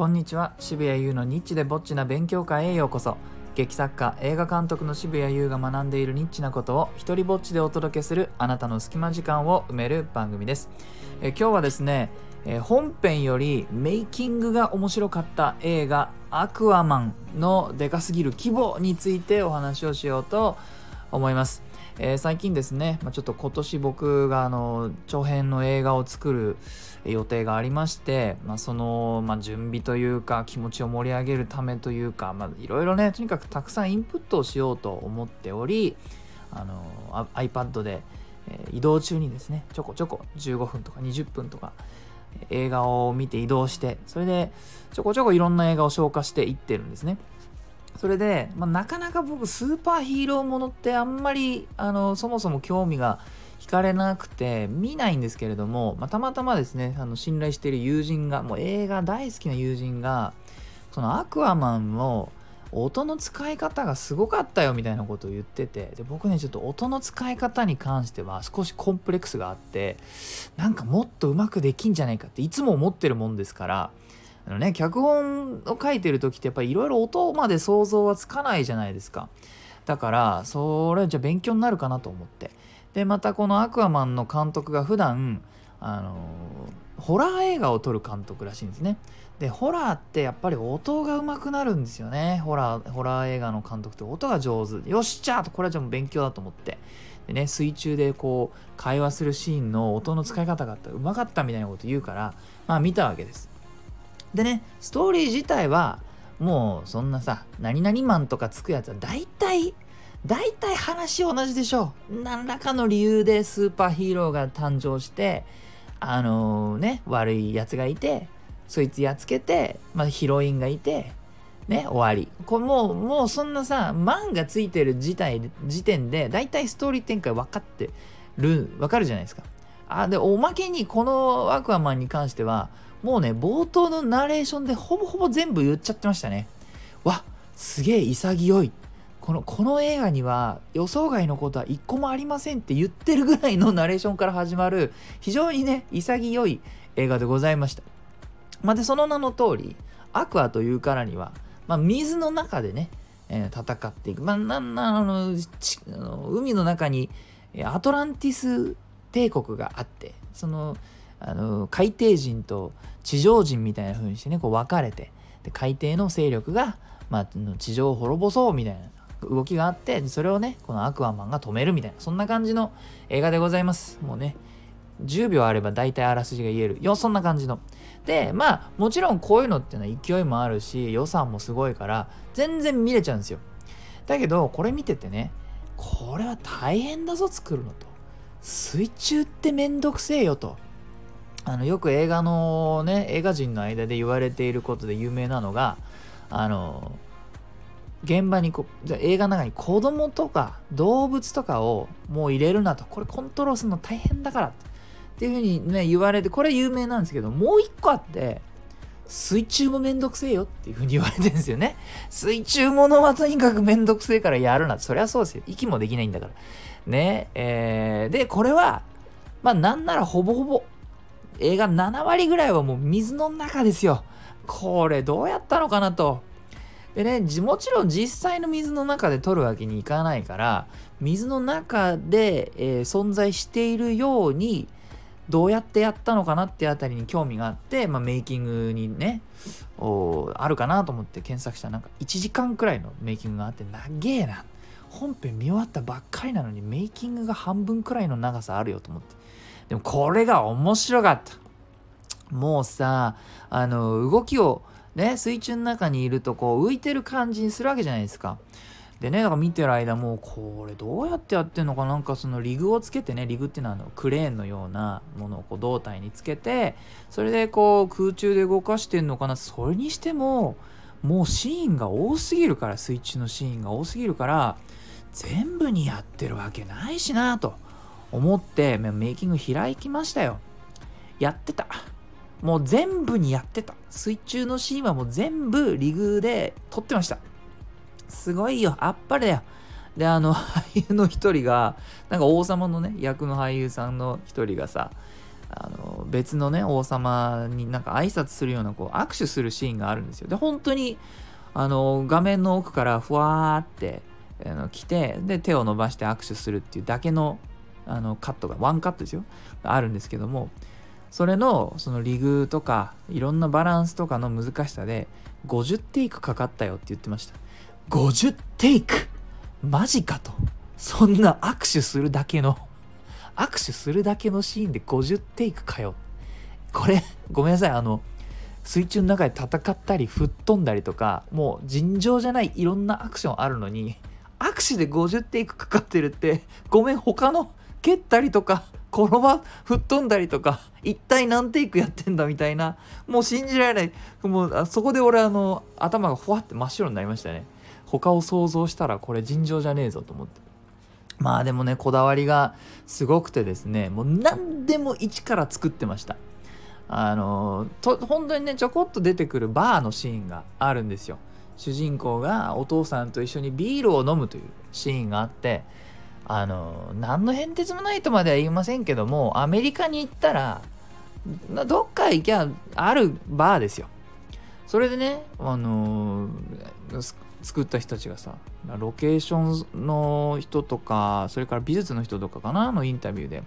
こんにちは。渋谷優のニッチでぼっちな勉強会へようこそ。劇作家映画監督の渋谷優が学んでいるニッチなことを一人ぼっちでお届けするあなたの隙間時間を埋める番組です。え今日はですねえ本編よりメイキングが面白かった映画アクアマンのでかすぎる規模についてお話をしようと思います。えー、最近ですね、まあ、ちょっと今年僕があの長編の映画を作る予定がありまして、まあ、その、まあ、準備というか気持ちを盛り上げるためというかいろいろねとにかくたくさんインプットをしようと思っておりあの iPad で、え、移動中にですねちょこちょこ15分とか20分とか映画を見て移動してそれでちょこちょこいろんな映画を消化していってるんですね。それで、まあ、なかなか僕スーパーヒーローものってあんまりあのそもそも興味が惹かれなくて見ないんですけれども、まあ、たまたまですねあの信頼している友人がもう映画大好きな友人がそのアクアマンの音の使い方がすごかったよみたいなことを言っててで僕ねちょっと音の使い方に関しては少しコンプレックスがあってなんかもっとうまくできんじゃないかっていつも思ってるもんですからのね脚本を書いてる時ってやっぱりいろいろ音まで想像はつかないじゃないですか。だからそれじゃ勉強になるかなと思って。でまたこのアクアマンの監督が普段あのホラー映画を撮る監督らしいんですね。でホラーってやっぱり音が上手くなるんですよね。ホラーホラー映画の監督って音が上手。よっしじゃあこれはじゃあもう勉強だと思って。でね水中でこう会話するシーンの音の使い方がうまかったみたいなこと言うからまあ見たわけです。でねストーリー自体はもうそんなさ何々マンとかつくやつは大体大体話同じでしょう。何らかの理由でスーパーヒーローが誕生してあのー、ね悪いやつがいてそいつやっつけて、まあ、ヒロインがいてね終わり。これもうもうそんなさマンがついてる時体時点で大体ストーリー展開分かってる分かるじゃないですか。あでおまけにこのアクアマンに関してはもうね冒頭のナレーションでほぼほぼ全部言っちゃってましたね。わすげえ潔い。このこの映画には予想外のことは一個もありませんって言ってるぐらいのナレーションから始まる非常にね潔い映画でございました。まあ、でその名の通りアクアというからには、まあ、水の中でね、えー、戦っていく、まあ、なんなあのあの海の中にアトランティス帝国があってそのあの海底人と地上人みたいな風にしてねこう分かれてで海底の勢力が、まあ、地上を滅ぼそうみたいな動きがあってそれをねこのアクアマンが止めるみたいなそんな感じの映画でございます。もうね10秒あれば大体あらすじが言える。よそんな感じの。でまあもちろんこういうのっていうのは勢いもあるし予算もすごいから全然見れちゃうんですよ。だけどこれ見ててねこれは大変だぞ作るのと。水中ってめんどくせえよと。あのよく映画のね映画人の間で言われていることで有名なのがあの現場にこじゃ映画の中に子供とか動物とかをもう入れるなと。これコントロールするの大変だから。っていうふうにね言われてこれ有名なんですけどもう一個あって水中もめんどくせえよ。っていうふうに言われてるんですよね。水中ものはとにかくめんどくせえからやるな。そりゃそうですよ。息もできないんだから。ねえー、でこれはまあなんならほぼほぼ映画7割ぐらいはもう水の中ですよこれどうやったのかなとでね、もちろん実際の水の中で撮るわけにいかないから、水の中で、えー、存在しているように、どうやってやったのかなってあたりに興味があって、まあ、メイキングにねお、あるかなと思って検索したらなんか1時間くらいのメイキングがあって、長えな。本編見終わったばっかりなのにメイキングが半分くらいの長さあるよと思って。でもこれが面白かった。もうさ、あの、動きをね、水中の中にいるとこう浮いてる感じにするわけじゃないですか。でね、だから見てる間もこれどうやってやってんのかなんかそのリグをつけてね、リグっていうのはあのクレーンのようなものをこう胴体につけて、それでこう空中で動かしてんのかな。それにしても、もうシーンが多すぎるから、水中のシーンが多すぎるから、全部にやってるわけないしなと思ってメイキング開きましたよ。やってた。もう全部にやってた。水中のシーンはもう全部リグで撮ってました。すごいよ。あっぱれだよ。で、あの、俳優の一人が、なんか王様のね、役の俳優さんの一人がさ、あの、別のね王様になんか挨拶するようなこう握手するシーンがあるんですよで本当にあの画面の奥からふわーってあの来てで手を伸ばして握手するっていうだけのあのカットがワンカットですよ。あるんですけどもそれのそのリグとかいろんなバランスとかの難しさで50テイクかかったよって言ってました。50テイク？マジかと。そんな握手するだけの握手するだけのシーンで50テイクかよ。これごめんなさい。あの水中の中で戦ったり吹っ飛んだりとかもう尋常じゃないいろんなアクションあるのに握手で50テイクかかってるってごめん他の蹴ったりとか 転ば吹っ飛んだりとか一体何テイクやってんだみたいなもう信じられない。もうそこで俺あの頭がふわって真っ白になりましたね。他を想像したらこれ尋常じゃねえぞと思って。まあでもねこだわりがすごくてですねもう何でも一から作ってました。あのと本当にねちょこっと出てくるバーのシーンがあるんですよ。主人公がお父さんと一緒にビールを飲むというシーンがあってあの何の変哲もないとまでは言いませんけどもアメリカに行ったらどっか行きゃあるバーですよ。それでねあの作った人たちがさロケーションの人とかそれから美術の人とかかなのインタビューで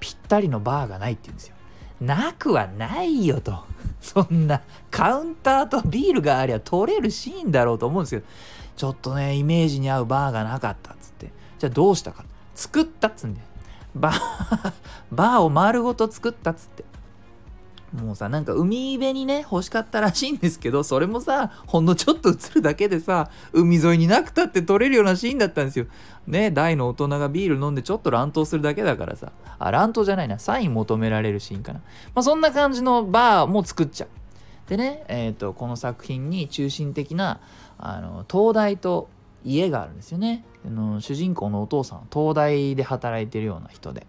ぴったりのバーがないって言うんですよ。なくはないよと。そんなカウンターとビールがありゃ撮れるシーンだろうと思うんですけどちょっとねイメージに合うバーがなかった。っじゃあどうしたか。作ったっつんでバーバーを丸ごと作ったっつって。もうさなんか海辺にね欲しかったらしいんですけどそれもさほんのちょっと映るだけでさ海沿いになくたって撮れるようなシーンだったんですよ。ね大の大人がビール飲んでちょっと乱闘するだけだからさ。あ乱闘じゃないな。サイン求められるシーンかな。まあそんな感じのバーも作っちゃう。でねえっ、ー、とこの作品に中心的なあの東大と家があるんですよね。あの主人公のお父さん東大で働いてるような人で。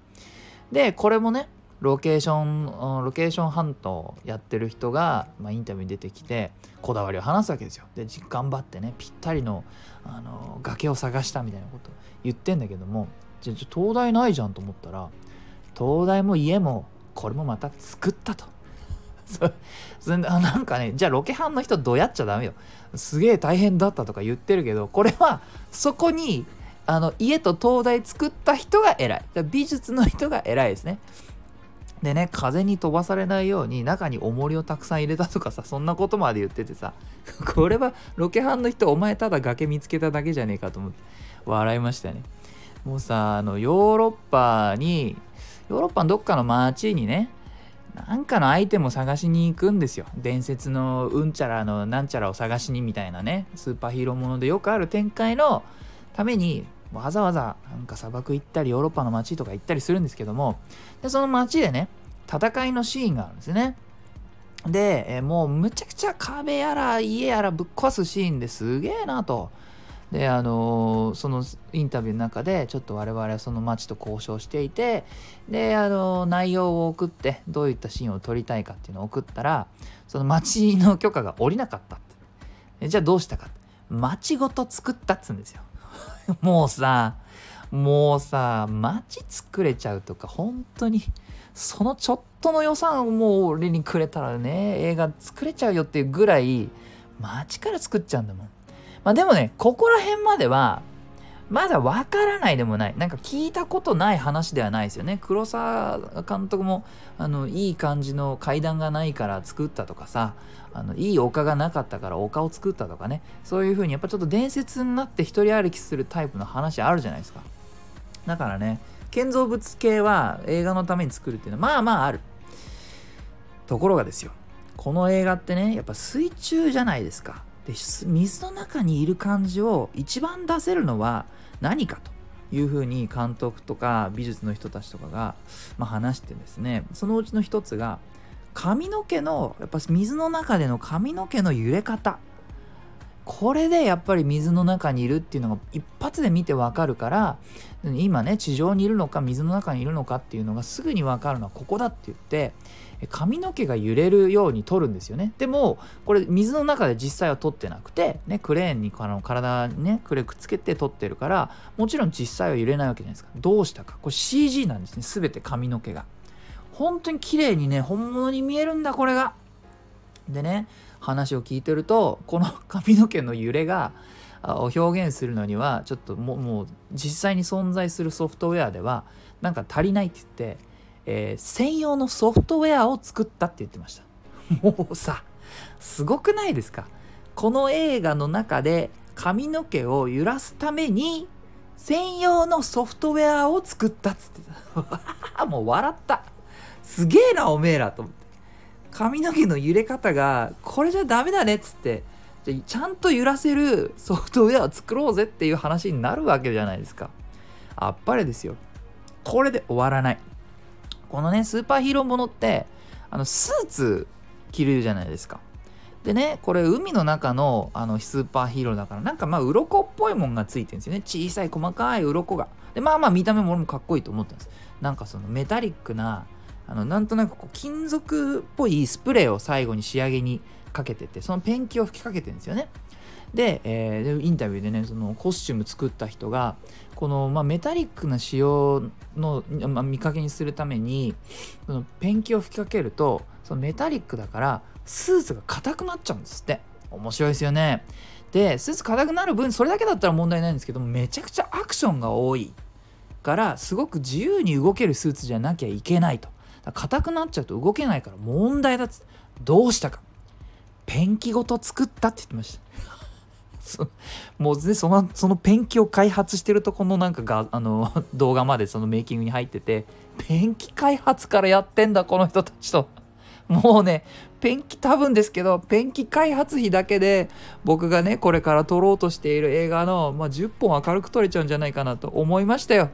でこれもねロケーションロケーションハントやってる人が、まあ、インタビューに出てきてこだわりを話すわけですよ。で頑張ってねぴったりのあの崖を探したみたいなこと言ってんだけどもじゃ東大ないじゃんと思ったら東大も家もこれもまた作ったと。それ なんかねじゃあロケハンの人どうやっちゃダメよ。すげえ大変だったとか言ってるけどこれはそこにあの家と東大作った人が偉い。美術の人が偉いですね。でね風に飛ばされないように中に重りをたくさん入れたとかさそんなことまで言っててさ これはロケハンの人お前ただ崖見つけただけじゃねえかと思って笑いましたね。もうさあのヨーロッパにヨーロッパのどっかの街にねなんかのアイテムを探しに行くんですよ。伝説のうんちゃらのなんちゃらを探しにみたいなね。スーパーヒーローものでよくある展開のためにわざわざなんか砂漠行ったりヨーロッパの街とか行ったりするんですけども。でその街でね戦いのシーンがあるんですね。で、えもうむちゃくちゃ壁やら家やらぶっ壊すシーンですげえなと。であの、そのインタビューの中でちょっと我々はその街と交渉していてであの、内容を送ってどういったシーンを撮りたいかっていうのを送ったらその街の許可が下りなかった。ってじゃあどうしたか街ごと作ったっつうんですよ。もうさもうさ街作れちゃうとか本当にそのちょっとの予算をもう俺にくれたらね映画作れちゃうよっていうぐらい街から作っちゃうんだもん。まあでもねここら辺まではまだわからないでもない。なんか聞いたことない話ではないですよね。黒沢監督も、あの、いい感じの階段がないから作ったとかさ、あの、いい丘がなかったから丘を作ったとかね。そういう風にやっぱちょっと伝説になって一人歩きするタイプの話あるじゃないですか。だからね、建造物系は映画のために作るっていうのはまあまあある。ところがですよ。この映画ってね、やっぱ水中じゃないですか。で水の中にいる感じを一番出せるのは何かというふうに監督とか美術の人たちとかが、まあ、話してですね。そのうちの一つが髪の毛のやっぱ水の中での髪の毛の揺れ方。これでやっぱり水の中にいるっていうのが一発で見てわかるから今ね地上にいるのか水の中にいるのかっていうのがすぐにわかるのはここだって言って髪の毛が揺れるように撮るんですよね。でもこれ水の中で実際は撮ってなくて、ね、クレーンにあの体にねクレーくっつけて撮ってるからもちろん実際は揺れないわけじゃないですか。どうしたか。これ CG なんですね。全て髪の毛が。本当に綺麗にね本物に見えるんだこれが。でね話を聞いてるとこの 髪の毛の揺れがを表現するのにはちょっとももう実際に存在するソフトウェアではなんか足りないって言って、えー、専用のソフトウェアを作ったって言ってました。もうさすごくないですか？この映画の中で髪の毛を揺らすために専用のソフトウェアを作ったっつってた。もう笑った。すげえなおめえらと思って。髪の毛の揺れ方がこれじゃダメだねっつって。じゃちゃんと揺らせるソフトウェアを作ろうぜっていう話になるわけじゃないですか。あっぱれですよ。これで終わらない。このねスーパーヒーローものってあのスーツ着るじゃないですか。でねこれ海の中のあのスーパーヒーローだからなんかまあ鱗っぽいもんがついてるんですよね。小さい細かい鱗が。でまあまあ見た目も俺もかっこいいと思ったんです。なんかそのメタリックなあのなんとなくこう金属っぽいスプレーを最後に仕上げにかけててそのペンキを吹きかけてるんですよね。で,、えー、インタビューでねそのコスチューム作った人がこの、まあ、メタリックな仕様の、まあ、見かけにするためにそのペンキを吹きかけるとそのメタリックだからスーツが硬くなっちゃうんですって。面白いですよね。でスーツ硬くなる分それだけだったら問題ないんですけどめちゃくちゃアクションが多いからすごく自由に動けるスーツじゃなきゃいけないと。硬くなっちゃうと動けないから問題だっつどうしたか。ペンキごと作ったって言ってました。もうねそのそのペンキを開発してるとこのなんかがあの 動画までそのメイキングに入っててペンキ開発からやってんだこの人たちと。もうね、ペンキ多分ですけど、ペンキ開発費だけで、僕がね、これから撮ろうとしている映画の、まあ、10本明るく撮れちゃうんじゃないかなと思いましたよ。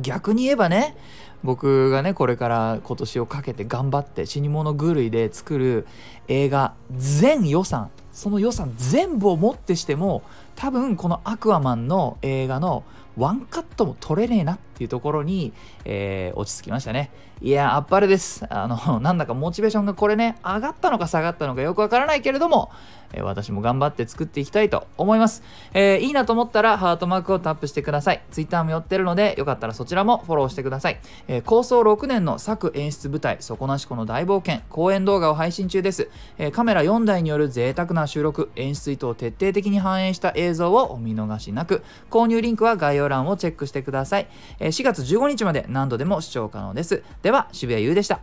逆に言えばね、僕がね、これから今年をかけて頑張って死に物狂いで作る映画全予算、その予算全部をもってしても、多分このアクアマンの映画のワンカットも取れねえなっていうところに、えー、落ち着きましたね。いや、あっぱれです。あの、なんだかモチベーションがこれね、上がったのか下がったのかよくわからないけれども、えー、私も頑張って作っていきたいと思います。えー、いいなと思ったらハートマークをタップしてください。Twitter も寄ってるので、よかったらそちらもフォローしてください。え構想6年の作演出舞台、底なしこの大冒険、公演動画を配信中です。えカメラ4台による贅沢な収録、演出意図を徹底的に反映した映像をお見逃しなく、購入リンクは概要要欄をチェックしてください。4月15日まで何度でも視聴可能です。では、渋谷優でした。